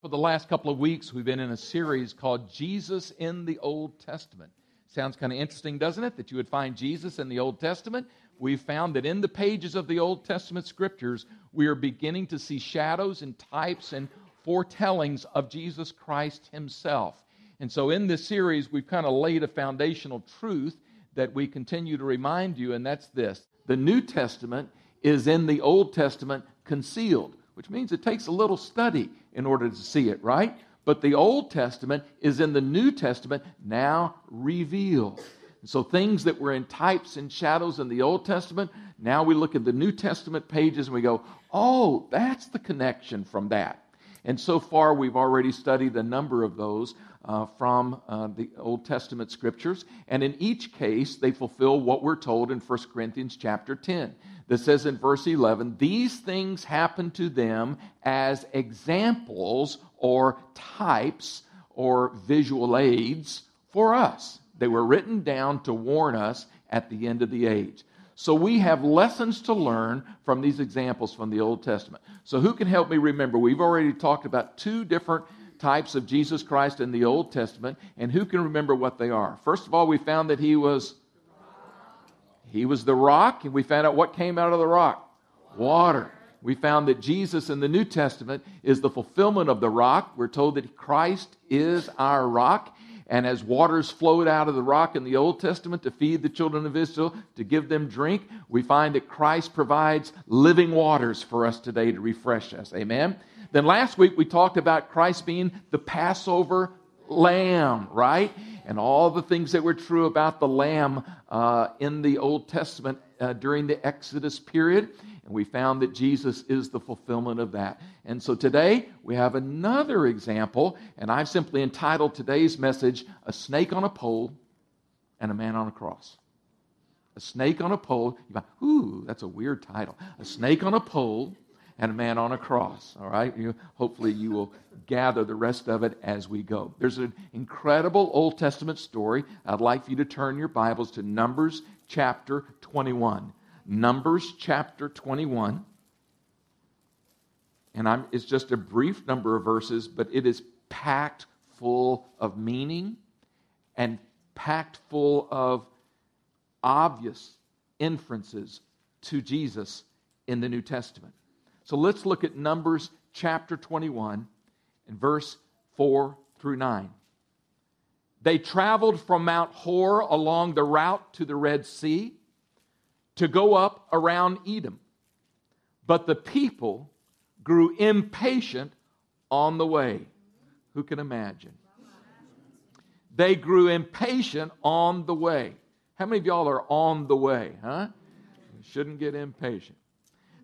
For the last couple of weeks, we've been in a series called Jesus in the Old Testament. Sounds kind of interesting, doesn't it? That you would find Jesus in the Old Testament. We've found that in the pages of the Old Testament scriptures, we are beginning to see shadows and types and foretellings of Jesus Christ himself. And so in this series, we've kind of laid a foundational truth that we continue to remind you, and that's this the New Testament is in the Old Testament concealed which means it takes a little study in order to see it, right? But the Old Testament is in the New Testament now revealed. So things that were in types and shadows in the Old Testament, now we look at the New Testament pages and we go, oh, that's the connection from that. And so far, we've already studied a number of those uh, from uh, the Old Testament scriptures. And in each case, they fulfill what we're told in 1 Corinthians chapter 10 that says in verse 11, These things happen to them as examples or types or visual aids for us. They were written down to warn us at the end of the age. So we have lessons to learn from these examples from the Old Testament. So, who can help me remember? We've already talked about two different types of Jesus Christ in the Old Testament, and who can remember what they are? First of all, we found that he was he was the rock, and we found out what came out of the rock water. We found that Jesus in the New Testament is the fulfillment of the rock. We're told that Christ is our rock. And as waters flowed out of the rock in the Old Testament to feed the children of Israel, to give them drink, we find that Christ provides living waters for us today to refresh us. Amen? Then last week we talked about Christ being the Passover lamb, right? And all the things that were true about the lamb uh, in the Old Testament uh, during the Exodus period. And we found that Jesus is the fulfillment of that. And so today we have another example, and I've simply entitled today's message, A Snake on a Pole and a Man on a Cross. A snake on a pole. Ooh, that's a weird title. A snake on a pole and a man on a cross. All right? You, hopefully, you will gather the rest of it as we go. There's an incredible Old Testament story. I'd like for you to turn your Bibles to Numbers chapter 21. Numbers chapter 21. And I'm, it's just a brief number of verses, but it is packed full of meaning and packed full of obvious inferences to Jesus in the New Testament. So let's look at Numbers chapter 21 and verse 4 through 9. They traveled from Mount Hor along the route to the Red Sea to go up around Edom. But the people grew impatient on the way. Who can imagine? They grew impatient on the way. How many of y'all are on the way, huh? You shouldn't get impatient.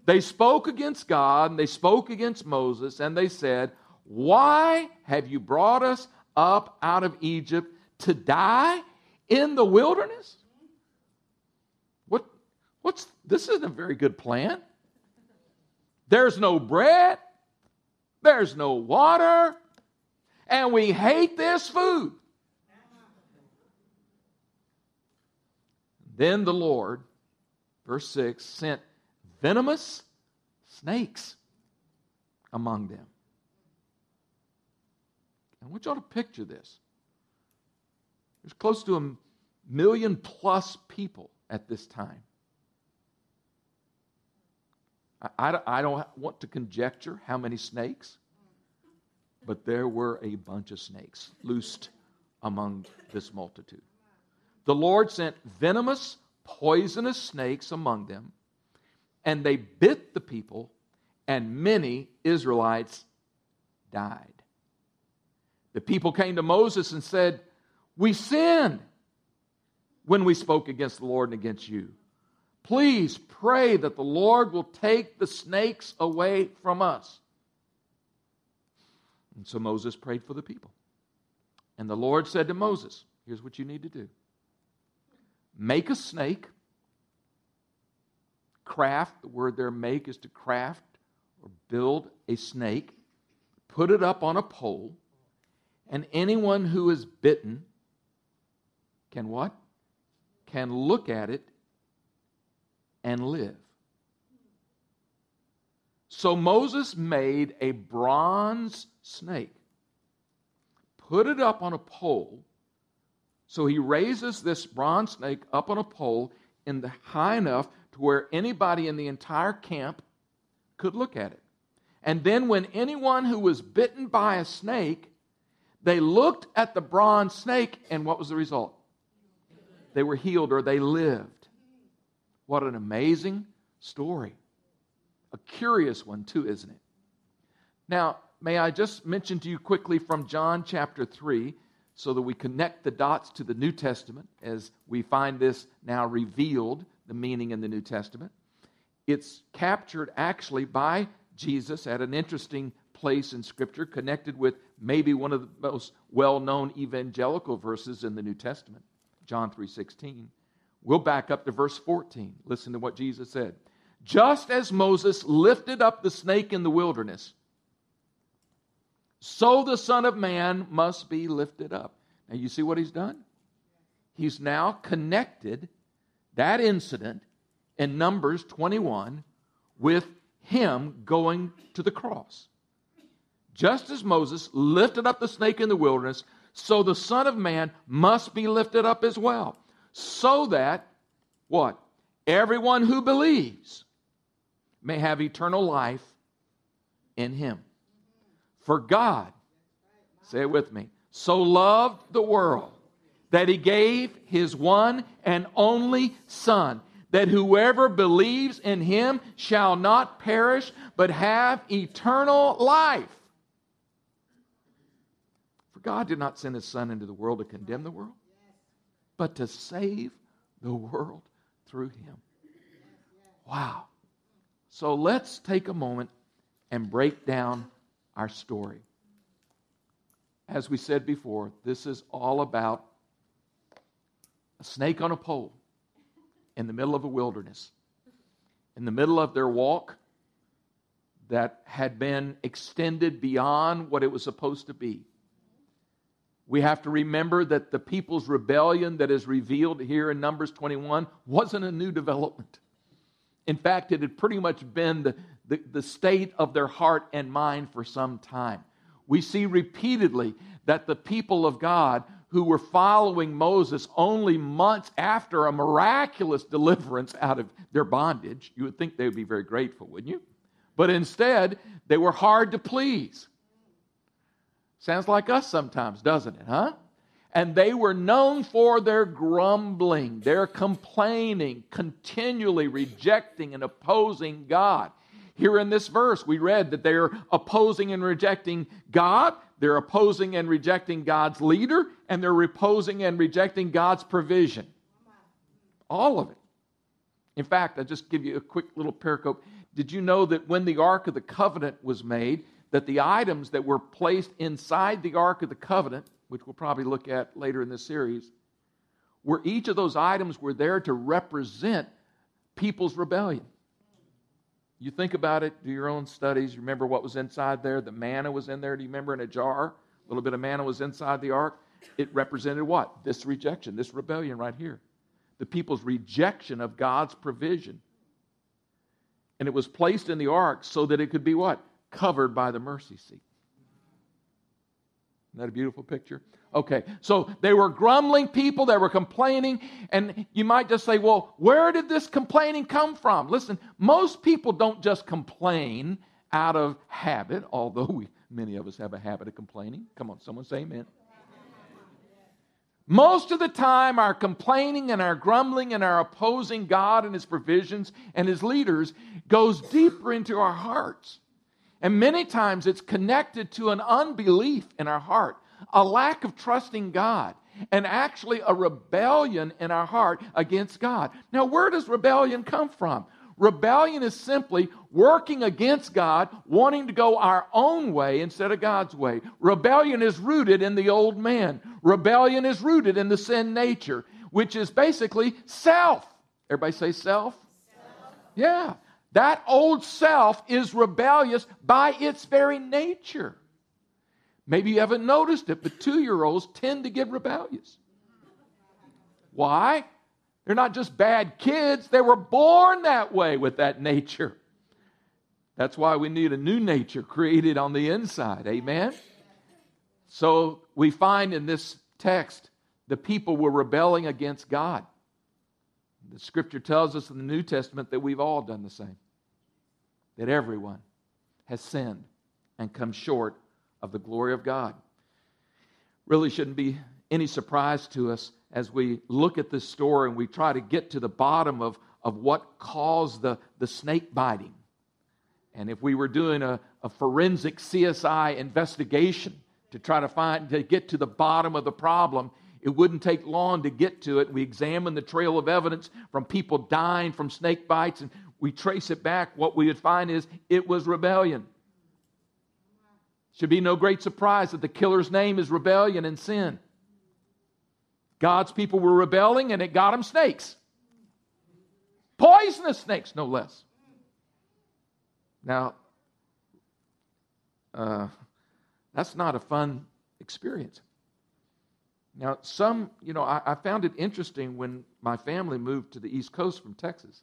They spoke against God and they spoke against Moses and they said, Why have you brought us up out of Egypt to die in the wilderness? What, what's, this isn't a very good plan. There's no bread, there's no water, and we hate this food. Then the Lord, verse 6, sent venomous snakes among them. I want y'all to picture this. There's close to a million plus people at this time. I, I, I don't want to conjecture how many snakes, but there were a bunch of snakes loosed among this multitude. The Lord sent venomous, poisonous snakes among them and they bit the people, and many Israelites died. The people came to Moses and said, We sinned when we spoke against the Lord and against you. Please pray that the Lord will take the snakes away from us. And so Moses prayed for the people. And the Lord said to Moses, Here's what you need to do make a snake craft, the word there make is to craft or build a snake, put it up on a pole, and anyone who is bitten can what? Can look at it and live. So Moses made a bronze snake, put it up on a pole. So he raises this bronze snake up on a pole in the high enough to where anybody in the entire camp could look at it. And then when anyone who was bitten by a snake, they looked at the bronze snake and what was the result? They were healed or they lived. What an amazing story. A curious one, too, isn't it? Now, may I just mention to you quickly from John chapter 3 so that we connect the dots to the New Testament as we find this now revealed, the meaning in the New Testament. It's captured actually by Jesus at an interesting place in Scripture, connected with maybe one of the most well-known evangelical verses in the New Testament, John 3:16. We'll back up to verse 14. Listen to what Jesus said. Just as Moses lifted up the snake in the wilderness, so the Son of Man must be lifted up. Now, you see what he's done? He's now connected that incident in Numbers 21 with him going to the cross. Just as Moses lifted up the snake in the wilderness, so the Son of Man must be lifted up as well. So that, what? Everyone who believes may have eternal life in him. For God, say it with me, so loved the world that he gave his one and only Son, that whoever believes in him shall not perish, but have eternal life. For God did not send his Son into the world to condemn the world, but to save the world through him. Wow. So let's take a moment and break down our story. As we said before, this is all about a snake on a pole in the middle of a wilderness, in the middle of their walk that had been extended beyond what it was supposed to be. We have to remember that the people's rebellion that is revealed here in Numbers 21 wasn't a new development. In fact, it had pretty much been the, the, the state of their heart and mind for some time. We see repeatedly that the people of God who were following Moses only months after a miraculous deliverance out of their bondage, you would think they would be very grateful, wouldn't you? But instead, they were hard to please. Sounds like us sometimes, doesn't it, huh? And they were known for their grumbling, their complaining, continually rejecting and opposing God. Here in this verse, we read that they're opposing and rejecting God, they're opposing and rejecting God's leader, and they're opposing and rejecting God's provision. All of it. In fact, I'll just give you a quick little pericope. Did you know that when the Ark of the Covenant was made, that the items that were placed inside the Ark of the Covenant, which we'll probably look at later in this series, were each of those items were there to represent people's rebellion. You think about it, do your own studies. Remember what was inside there? The manna was in there. Do you remember in a jar? A little bit of manna was inside the ark. It represented what? This rejection, this rebellion right here. The people's rejection of God's provision. And it was placed in the ark so that it could be what? Covered by the mercy seat. Isn't that a beautiful picture? Okay, so they were grumbling people, they were complaining, and you might just say, well, where did this complaining come from? Listen, most people don't just complain out of habit, although we, many of us have a habit of complaining. Come on, someone say amen. Most of the time, our complaining and our grumbling and our opposing God and His provisions and His leaders goes deeper into our hearts. And many times it's connected to an unbelief in our heart a lack of trusting God, and actually a rebellion in our heart against God. Now, where does rebellion come from? Rebellion is simply working against God, wanting to go our own way instead of God's way. Rebellion is rooted in the old man. Rebellion is rooted in the sin nature, which is basically self. Everybody say self? self. Yeah. That old self is rebellious by its very nature. Maybe you haven't noticed it, but two year olds tend to get rebellious. Why? They're not just bad kids, they were born that way with that nature. That's why we need a new nature created on the inside. Amen? So we find in this text the people were rebelling against God. The scripture tells us in the New Testament that we've all done the same, that everyone has sinned and come short of the glory of God. Really shouldn't be any surprise to us as we look at this story and we try to get to the bottom of, of what caused the, the snake biting. And if we were doing a, a forensic CSI investigation to try to find, to get to the bottom of the problem, it wouldn't take long to get to it. We examine the trail of evidence from people dying from snake bites and we trace it back. What we would find is it was rebellion. Should be no great surprise that the killer's name is rebellion and sin. God's people were rebelling and it got them snakes. Poisonous snakes, no less. Now, uh, that's not a fun experience. Now, some, you know, I, I, found it interesting when my family moved to the East Coast from Texas.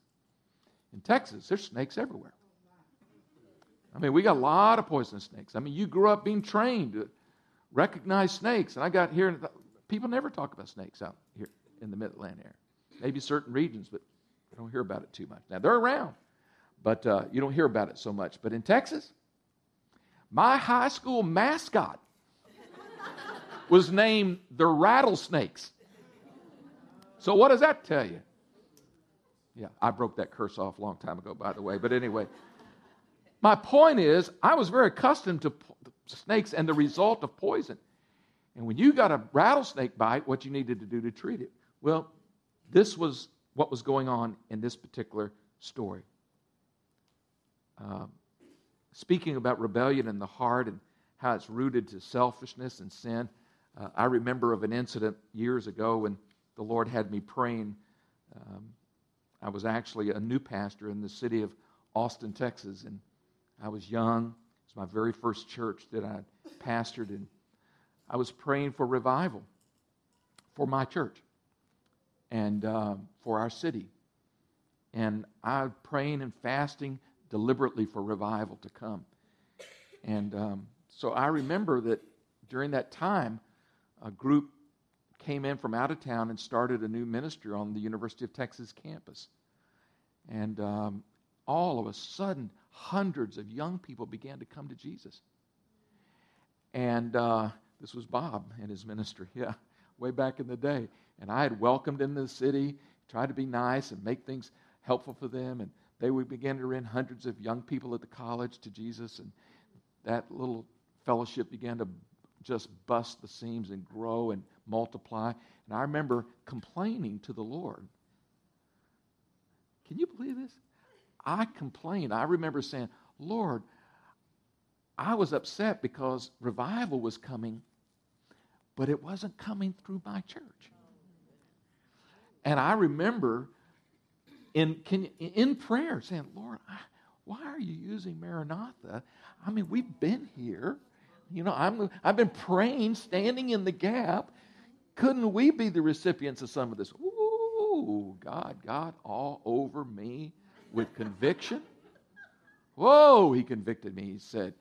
In Texas, there's snakes everywhere. I mean, we got a lot of poisonous snakes. I mean, you grew up being trained to recognize snakes. And I got here, people never talk about snakes out here in the Mid Atlantic area. Maybe certain regions, but I don't hear about it too much. Now, they're around, but uh, you don't hear about it so much. But in Texas, my high school mascot was named the Rattlesnakes. So, what does that tell you? Yeah, I broke that curse off a long time ago, by the way. But anyway, my point is, I was very accustomed to snakes and the result of poison. And when you got a rattlesnake bite, what you needed to do to treat it? Well, this was what was going on in this particular story. Um, speaking about rebellion in the heart and how it's rooted to selfishness and sin, uh, I remember of an incident years ago when the Lord had me praying. Um, I was actually a new pastor in the city of Austin, Texas, and I was young. It was my very first church that I pastored, and I was praying for revival for my church and uh, for our city. And I was praying and fasting deliberately for revival to come. And um, so I remember that during that time, a group came in from out of town and started a new ministry on the University of Texas campus. And um, all of a sudden, hundreds of young people began to come to Jesus. And uh, this was Bob and his ministry, yeah, way back in the day. And I had welcomed them to the city, tried to be nice and make things helpful for them. And they would begin to bring hundreds of young people at the college to Jesus. And that little fellowship began to just bust the seams and grow and multiply. And I remember complaining to the Lord. Can you believe this? I complained. I remember saying, Lord, I was upset because revival was coming, but it wasn't coming through my church. And I remember in, can, in prayer saying, Lord, I, why are you using Maranatha? I mean, we've been here. You know, I'm, I've been praying, standing in the gap. Couldn't we be the recipients of some of this? Ooh, God, God, all over me with conviction. Whoa, he convicted me. He said,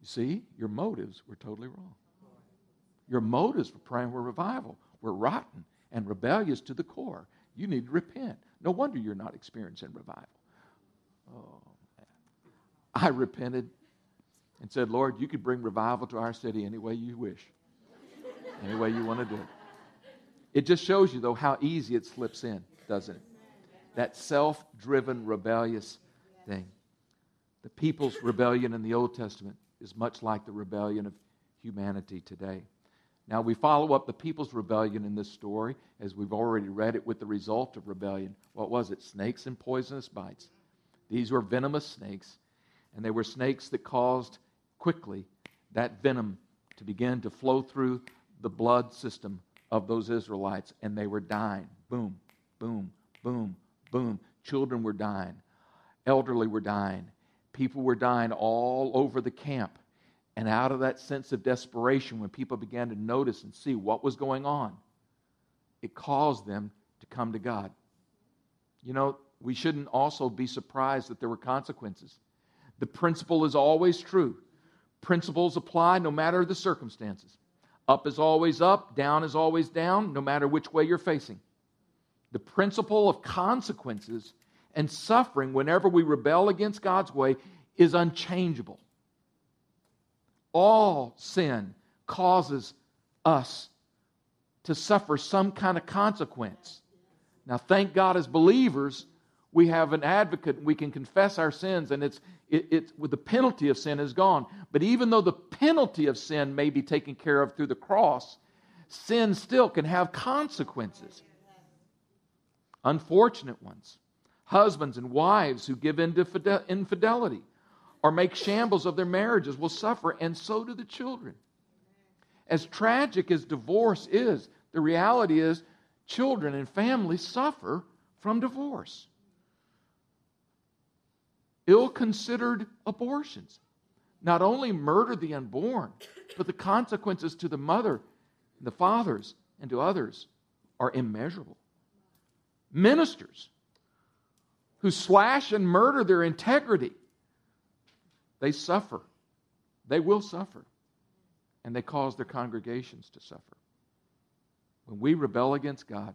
You see, your motives were totally wrong. Your motives for praying for revival were rotten and rebellious to the core. You need to repent. No wonder you're not experiencing revival. Oh, man. I repented and said, Lord, you could bring revival to our city any way you wish, any way you want to do it. It just shows you, though, how easy it slips in, doesn't it? That self driven, rebellious thing. The people's rebellion in the Old Testament is much like the rebellion of humanity today. Now, we follow up the people's rebellion in this story, as we've already read it, with the result of rebellion. What was it? Snakes and poisonous bites. These were venomous snakes, and they were snakes that caused quickly that venom to begin to flow through the blood system of those Israelites, and they were dying. Boom, boom, boom, boom, children were dying, elderly were dying, people were dying all over the camp. And out of that sense of desperation, when people began to notice and see what was going on, it caused them to come to God. You know, we shouldn't also be surprised that there were consequences. The principle is always true. Principles apply no matter the circumstances. Up is always up, down is always down, no matter which way you're facing. The principle of consequences and suffering whenever we rebel against God's way is unchangeable. All sin causes us to suffer some kind of consequence. Now, thank God, as believers, we have an advocate. and We can confess our sins, and it's it, it's with the penalty of sin is gone. But even though the penalty of sin may be taken care of through the cross, sin still can have consequences. Unfortunate ones. Husbands and wives who give in to infidelity or make shambles of their marriages will suffer, and so do the children. As tragic as divorce is, the reality is children and families suffer from divorce. Ill considered abortions not only murder the unborn, but the consequences to the mother, the fathers, and to others are immeasurable. Ministers who slash and murder their integrity, they suffer. They will suffer. And they cause their congregations to suffer. When we rebel against God,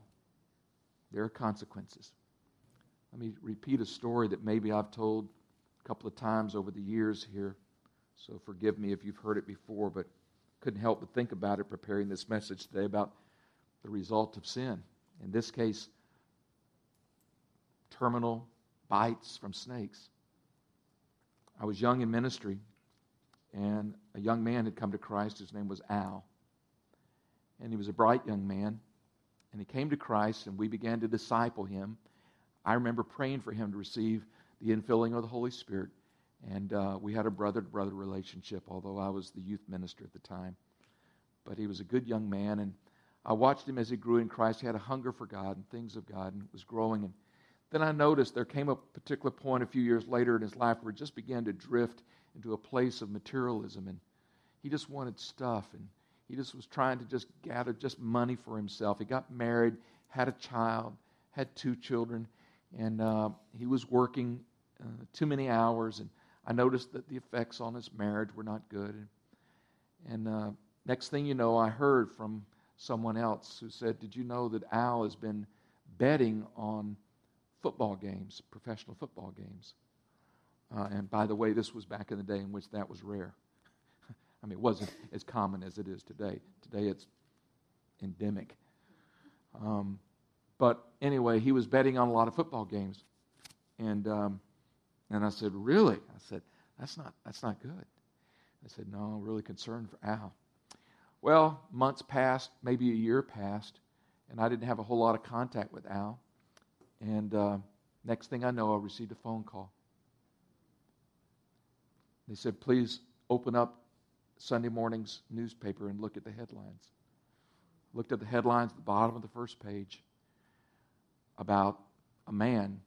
there are consequences. Let me repeat a story that maybe I've told a couple of times over the years here. So forgive me if you've heard it before, but couldn't help but think about it preparing this message today about the result of sin. In this case, terminal bites from snakes. I was young in ministry, and a young man had come to Christ. His name was Al. And he was a bright young man. And he came to Christ, and we began to disciple him. I remember praying for him to receive the infilling of the Holy Spirit. And uh, we had a brother to brother relationship, although I was the youth minister at the time. But he was a good young man, and I watched him as he grew in Christ. He had a hunger for God and things of God and was growing. And then I noticed there came a particular point a few years later in his life where he just began to drift into a place of materialism. And he just wanted stuff. And he just was trying to just gather just money for himself. He got married, had a child, had two children, and uh, he was working uh, too many hours, and I noticed that the effects on his marriage were not good. And, and uh, next thing you know, I heard from someone else who said, Did you know that Al has been betting on football games, professional football games? Uh, and by the way, this was back in the day in which that was rare. I mean, it wasn't as common as it is today. Today it's endemic. Um, but anyway, he was betting on a lot of football games. And um, and I said, Really? I said, That's not, that's not good. I said, No, I'm really concerned for Al. Well, months passed, maybe a year passed, and I didn't have a whole lot of contact with Al. And uh, next thing I know, I received a phone call. They said, Please open up Sunday morning's newspaper and look at the headlines. Looked at the headlines at the bottom of the first page about a man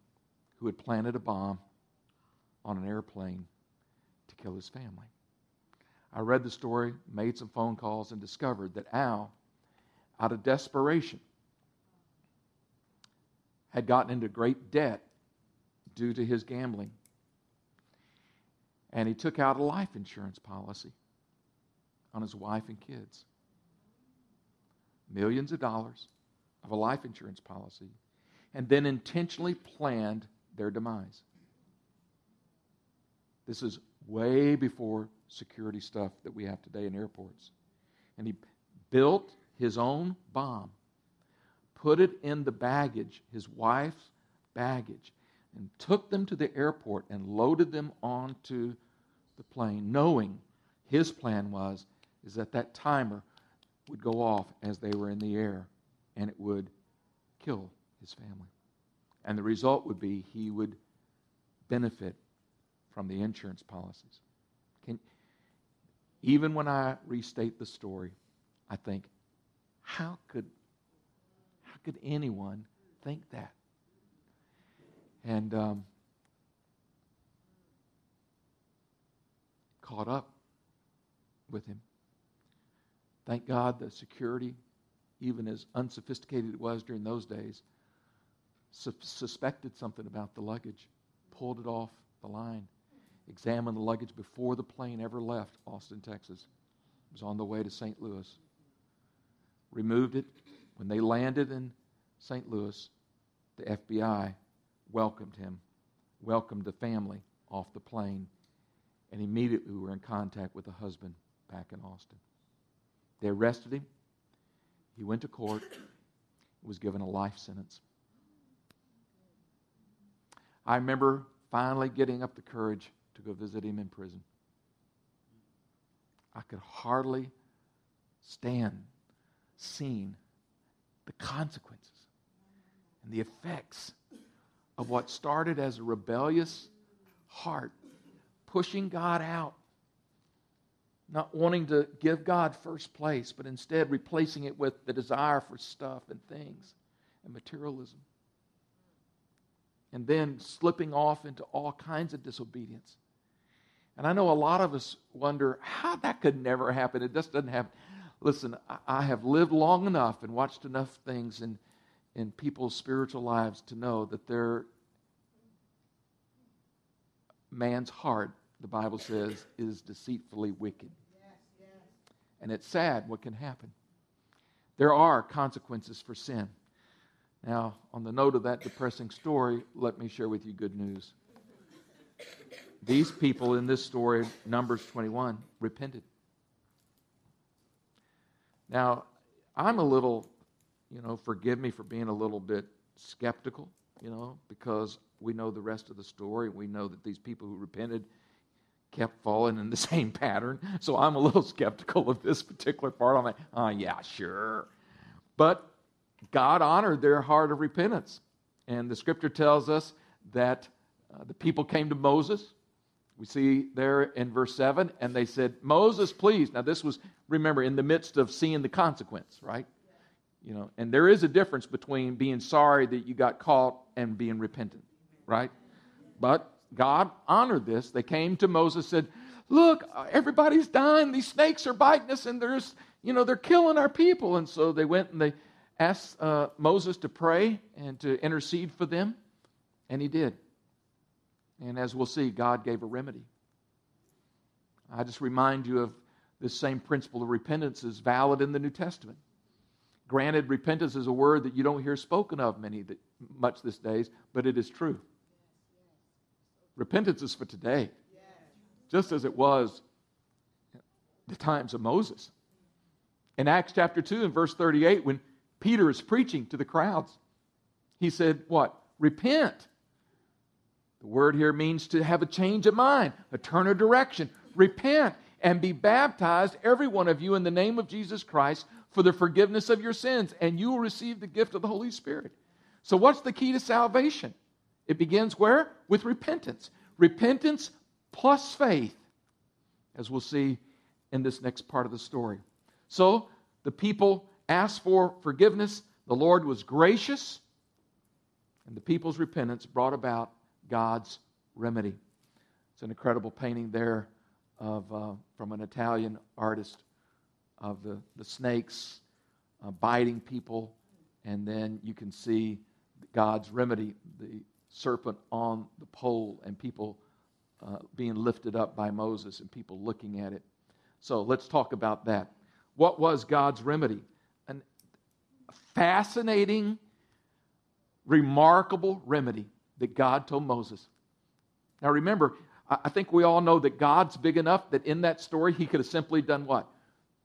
who had planted a bomb on an airplane to kill his family. I read the story, made some phone calls, and discovered that Al, out of desperation, had gotten into great debt due to his gambling. And he took out a life insurance policy on his wife and kids. Millions of dollars of a life insurance policy. And then intentionally planned their demise. This is way before security stuff that we have today in airports. And he built his own bomb, put it in the baggage, his wife's baggage, and took them to the airport and loaded them onto the plane, knowing his plan was is that that timer would go off as they were in the air and it would kill his family. And the result would be he would benefit from the insurance policies. Can, even when I restate the story, I think, how could, could anyone think that? And um, caught up with him. Thank God the security, even as unsophisticated it was during those days, su- suspected something about the luggage, pulled it off the line, examined the luggage before the plane ever left Austin, Texas. It was on the way to St. Louis. Removed it. When they landed in St. Louis, the FBI welcomed him, welcomed the family off the plane, and immediately we were in contact with the husband back in Austin. They arrested him. He went to court, was given a life sentence. I remember finally getting up the courage to go visit him in prison. I could hardly stand seeing the consequences and the effects of what started as a rebellious heart, pushing God out, not wanting to give God first place, but instead replacing it with the desire for stuff and things and materialism. And then slipping off into all kinds of disobedience. And I know a lot of us wonder how that could never happen. It just doesn't happen. Listen, I have lived long enough and watched enough things in, in people's spiritual lives to know that their man's heart, the Bible says, is deceitfully wicked. And it's sad what can happen. There are consequences for sin. Now, on the note of that depressing story, let me share with you good news. These people in this story, Numbers 21, repented. Now, I'm a little, you know, forgive me for being a little bit skeptical, you know, because we know the rest of the story. We know that these people who repented kept falling in the same pattern. So I'm a little skeptical of this particular part. I'm like, oh, yeah, sure. But God honored their heart of repentance. And the scripture tells us that uh, the people came to Moses we see there in verse 7, and they said, Moses, please. Now, this was, remember, in the midst of seeing the consequence, right? You know, and there is a difference between being sorry that you got caught and being repentant, right? But God honored this. They came to Moses, said, Look, everybody's dying. These snakes are biting us, and there's, you know, they're killing our people. And so they went and they asked uh, Moses to pray and to intercede for them, and he did. And as we'll see, God gave a remedy. I just remind you of this same principle of repentance is valid in the New Testament. Granted, repentance is a word that you don't hear spoken of many that, much these days, but it is true. Repentance is for today, just as it was the times of Moses. In Acts chapter 2 and verse 38, when Peter is preaching to the crowds, he said, What? Repent the word here means to have a change of mind, a turn of direction. Repent and be baptized, every one of you, in the name of Jesus Christ for the forgiveness of your sins, and you will receive the gift of the Holy Spirit. So, what's the key to salvation? It begins where? With repentance. Repentance plus faith, as we'll see in this next part of the story. So, the people asked for forgiveness. The Lord was gracious, and the people's repentance brought about God's remedy. It's an incredible painting there of, uh, from an Italian artist of the, the snakes uh, biting people, and then you can see God's remedy, the serpent on the pole, and people uh, being lifted up by Moses and people looking at it. So let's talk about that. What was God's remedy? An fascinating, remarkable remedy that God told Moses. Now remember, I think we all know that God's big enough that in that story he could have simply done what?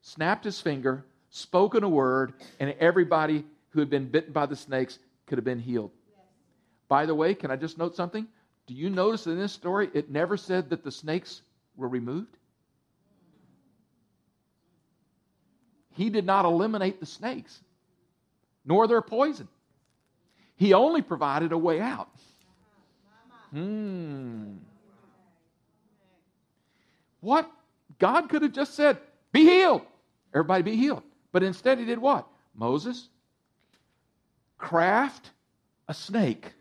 Snapped his finger, spoken a word, and everybody who had been bitten by the snakes could have been healed. By the way, can I just note something? Do you notice in this story it never said that the snakes were removed? He did not eliminate the snakes, nor their poison. He only provided a way out. Hmm. What? God could have just said, Be healed. Everybody be healed. But instead, he did what? Moses, craft a snake,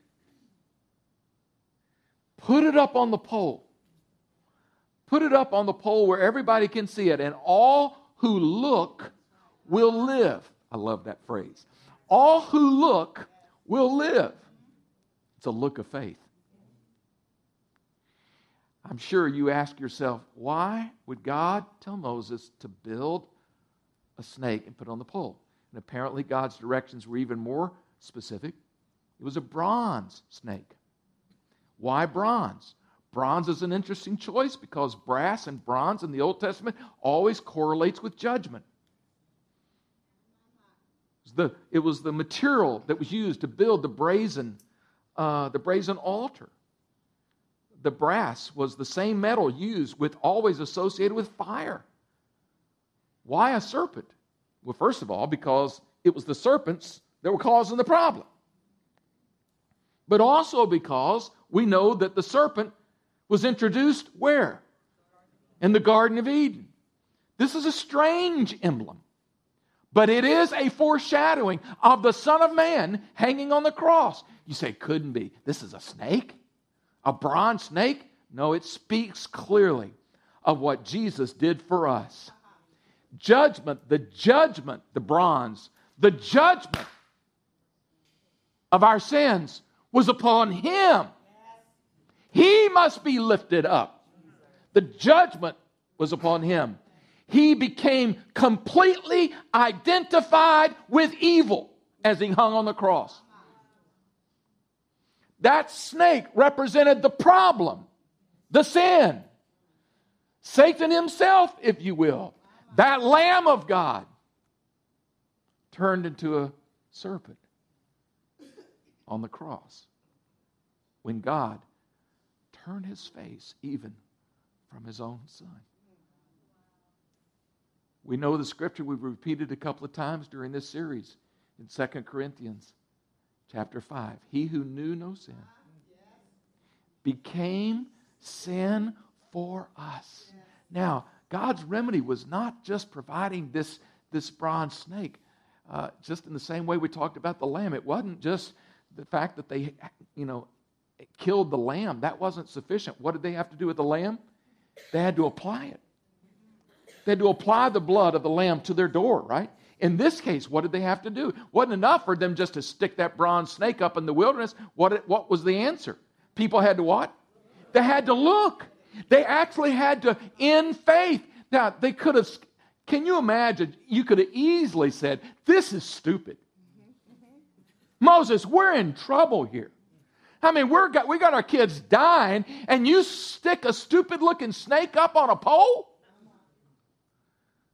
put it up on the pole. Put it up on the pole where everybody can see it, and all who look will live. I love that phrase. All who look will live. It's a look of faith. I'm sure you ask yourself, why would God tell Moses to build a snake and put it on the pole? And apparently, God's directions were even more specific. It was a bronze snake. Why bronze? Bronze is an interesting choice because brass and bronze in the Old Testament always correlates with judgment. It was the, it was the material that was used to build the brazen, uh, the brazen altar. The brass was the same metal used with always associated with fire. Why a serpent? Well, first of all, because it was the serpents that were causing the problem. But also because we know that the serpent was introduced where? In the Garden of Eden. This is a strange emblem, but it is a foreshadowing of the Son of Man hanging on the cross. You say, couldn't be. This is a snake? A bronze snake? No, it speaks clearly of what Jesus did for us. Judgment, the judgment, the bronze, the judgment of our sins was upon him. He must be lifted up. The judgment was upon him. He became completely identified with evil as he hung on the cross. That snake represented the problem, the sin. Satan himself, if you will, that Lamb of God, turned into a serpent on the cross when God turned his face even from his own son. We know the scripture we've repeated a couple of times during this series in 2 Corinthians chapter 5. He who knew no sin became sin for us. Now, God's remedy was not just providing this, this bronze snake, uh, just in the same way we talked about the lamb. It wasn't just the fact that they, you know, killed the lamb. That wasn't sufficient. What did they have to do with the lamb? They had to apply it. They had to apply the blood of the lamb to their door, right? In this case, what did they have to do? Wasn't enough for them just to stick that bronze snake up in the wilderness. What, what was the answer? People had to what? They had to look. They actually had to, in faith. Now, they could have, can you imagine? You could have easily said, This is stupid. Moses, we're in trouble here. I mean, we're got, we got our kids dying, and you stick a stupid looking snake up on a pole?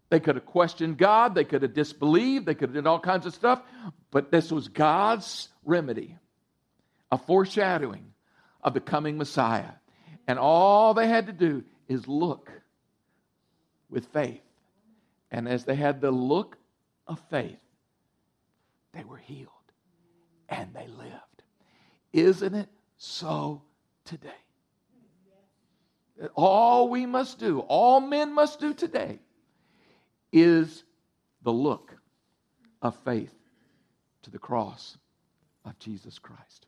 They could have questioned God, they could have disbelieved, they could have done all kinds of stuff, but this was God's remedy, a foreshadowing of the coming Messiah. And all they had to do is look with faith. And as they had the look of faith, they were healed and they lived. Isn't it so today? All we must do, all men must do today, is the look of faith to the cross of Jesus Christ.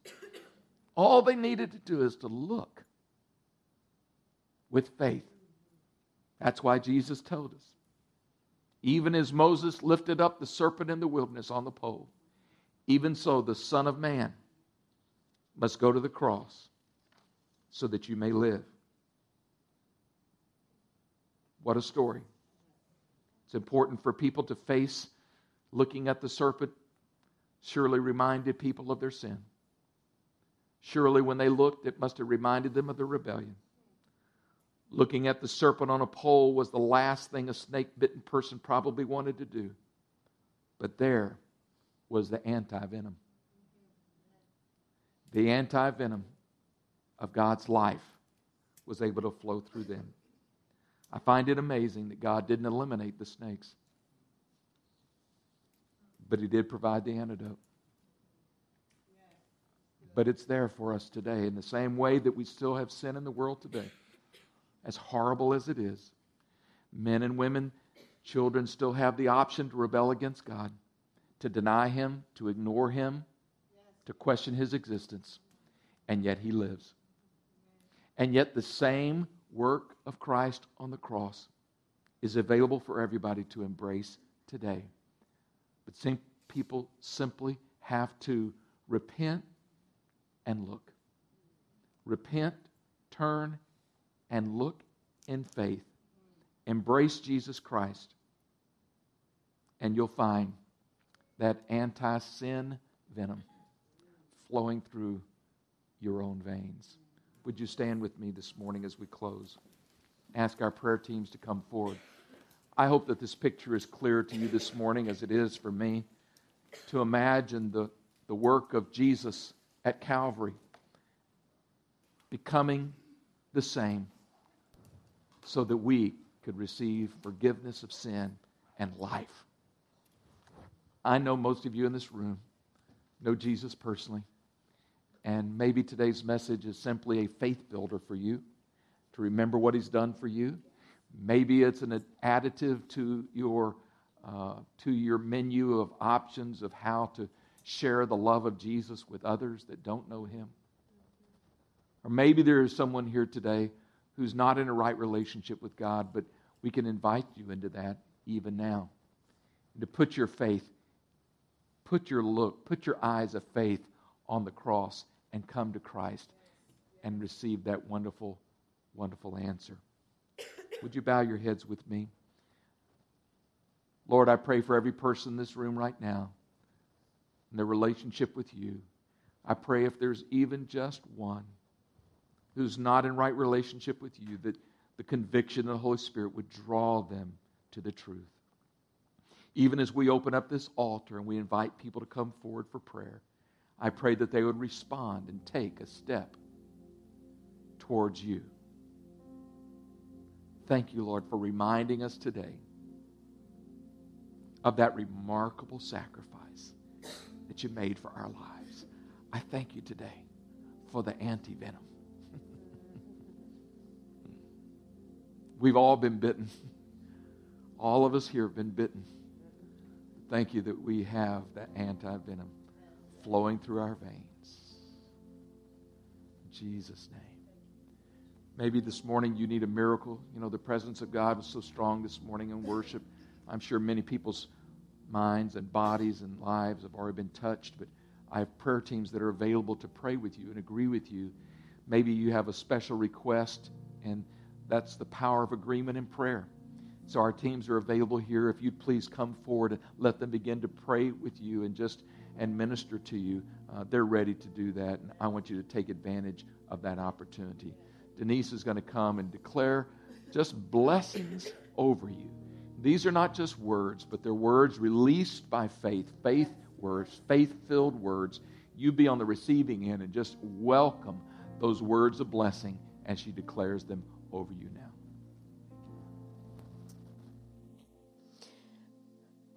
All they needed to do is to look with faith. That's why Jesus told us. Even as Moses lifted up the serpent in the wilderness on the pole, even so the Son of Man must go to the cross so that you may live. What a story. It's important for people to face looking at the serpent, surely reminded people of their sin. Surely, when they looked, it must have reminded them of their rebellion. Looking at the serpent on a pole was the last thing a snake bitten person probably wanted to do. But there was the anti venom the anti venom of God's life was able to flow through them. I find it amazing that God didn't eliminate the snakes, but He did provide the antidote. But it's there for us today in the same way that we still have sin in the world today. As horrible as it is, men and women, children still have the option to rebel against God, to deny Him, to ignore Him, to question his existence, and yet he lives. And yet, the same work of Christ on the cross is available for everybody to embrace today. But some people simply have to repent and look. Repent, turn, and look in faith. Embrace Jesus Christ, and you'll find that anti sin venom flowing through your own veins. Would you stand with me this morning as we close? Ask our prayer teams to come forward. I hope that this picture is clear to you this morning as it is for me to imagine the, the work of Jesus at Calvary becoming the same so that we could receive forgiveness of sin and life. I know most of you in this room know Jesus personally. And maybe today's message is simply a faith builder for you to remember what He's done for you. Maybe it's an additive to your, uh, to your menu of options of how to share the love of Jesus with others that don't know Him. Or maybe there is someone here today who's not in a right relationship with God, but we can invite you into that even now. And to put your faith, put your look, put your eyes of faith on the cross and come to Christ and receive that wonderful, wonderful answer. Would you bow your heads with me? Lord, I pray for every person in this room right now and their relationship with you. I pray if there's even just one who's not in right relationship with you, that the conviction of the Holy Spirit would draw them to the truth. Even as we open up this altar and we invite people to come forward for prayer, I pray that they would respond and take a step towards you. Thank you, Lord, for reminding us today of that remarkable sacrifice that you made for our lives. I thank you today for the anti venom. We've all been bitten. All of us here have been bitten. Thank you that we have that anti venom flowing through our veins. In Jesus' name. Maybe this morning you need a miracle. You know, the presence of God was so strong this morning in worship. I'm sure many people's minds and bodies and lives have already been touched, but I have prayer teams that are available to pray with you and agree with you. Maybe you have a special request, and that's the power of agreement in prayer. So our teams are available here. If you'd please come forward and let them begin to pray with you and just and minister to you, uh, they're ready to do that. And I want you to take advantage of that opportunity. Denise is going to come and declare just blessings over you. These are not just words, but they're words released by faith, faith words, faith filled words. You be on the receiving end and just welcome those words of blessing as she declares them over you now.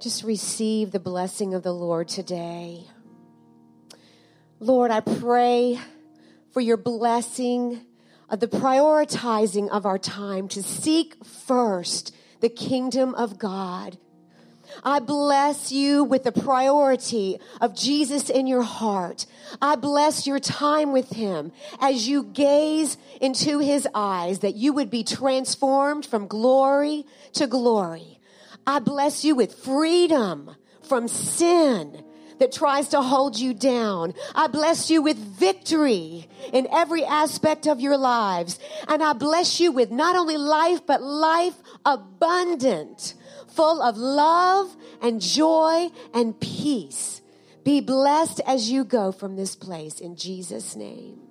Just receive the blessing of the Lord today. Lord, I pray for your blessing of the prioritizing of our time to seek first the kingdom of God. I bless you with the priority of Jesus in your heart. I bless your time with him as you gaze into his eyes that you would be transformed from glory to glory. I bless you with freedom from sin that tries to hold you down. I bless you with victory in every aspect of your lives. And I bless you with not only life, but life abundant, full of love and joy and peace. Be blessed as you go from this place in Jesus' name.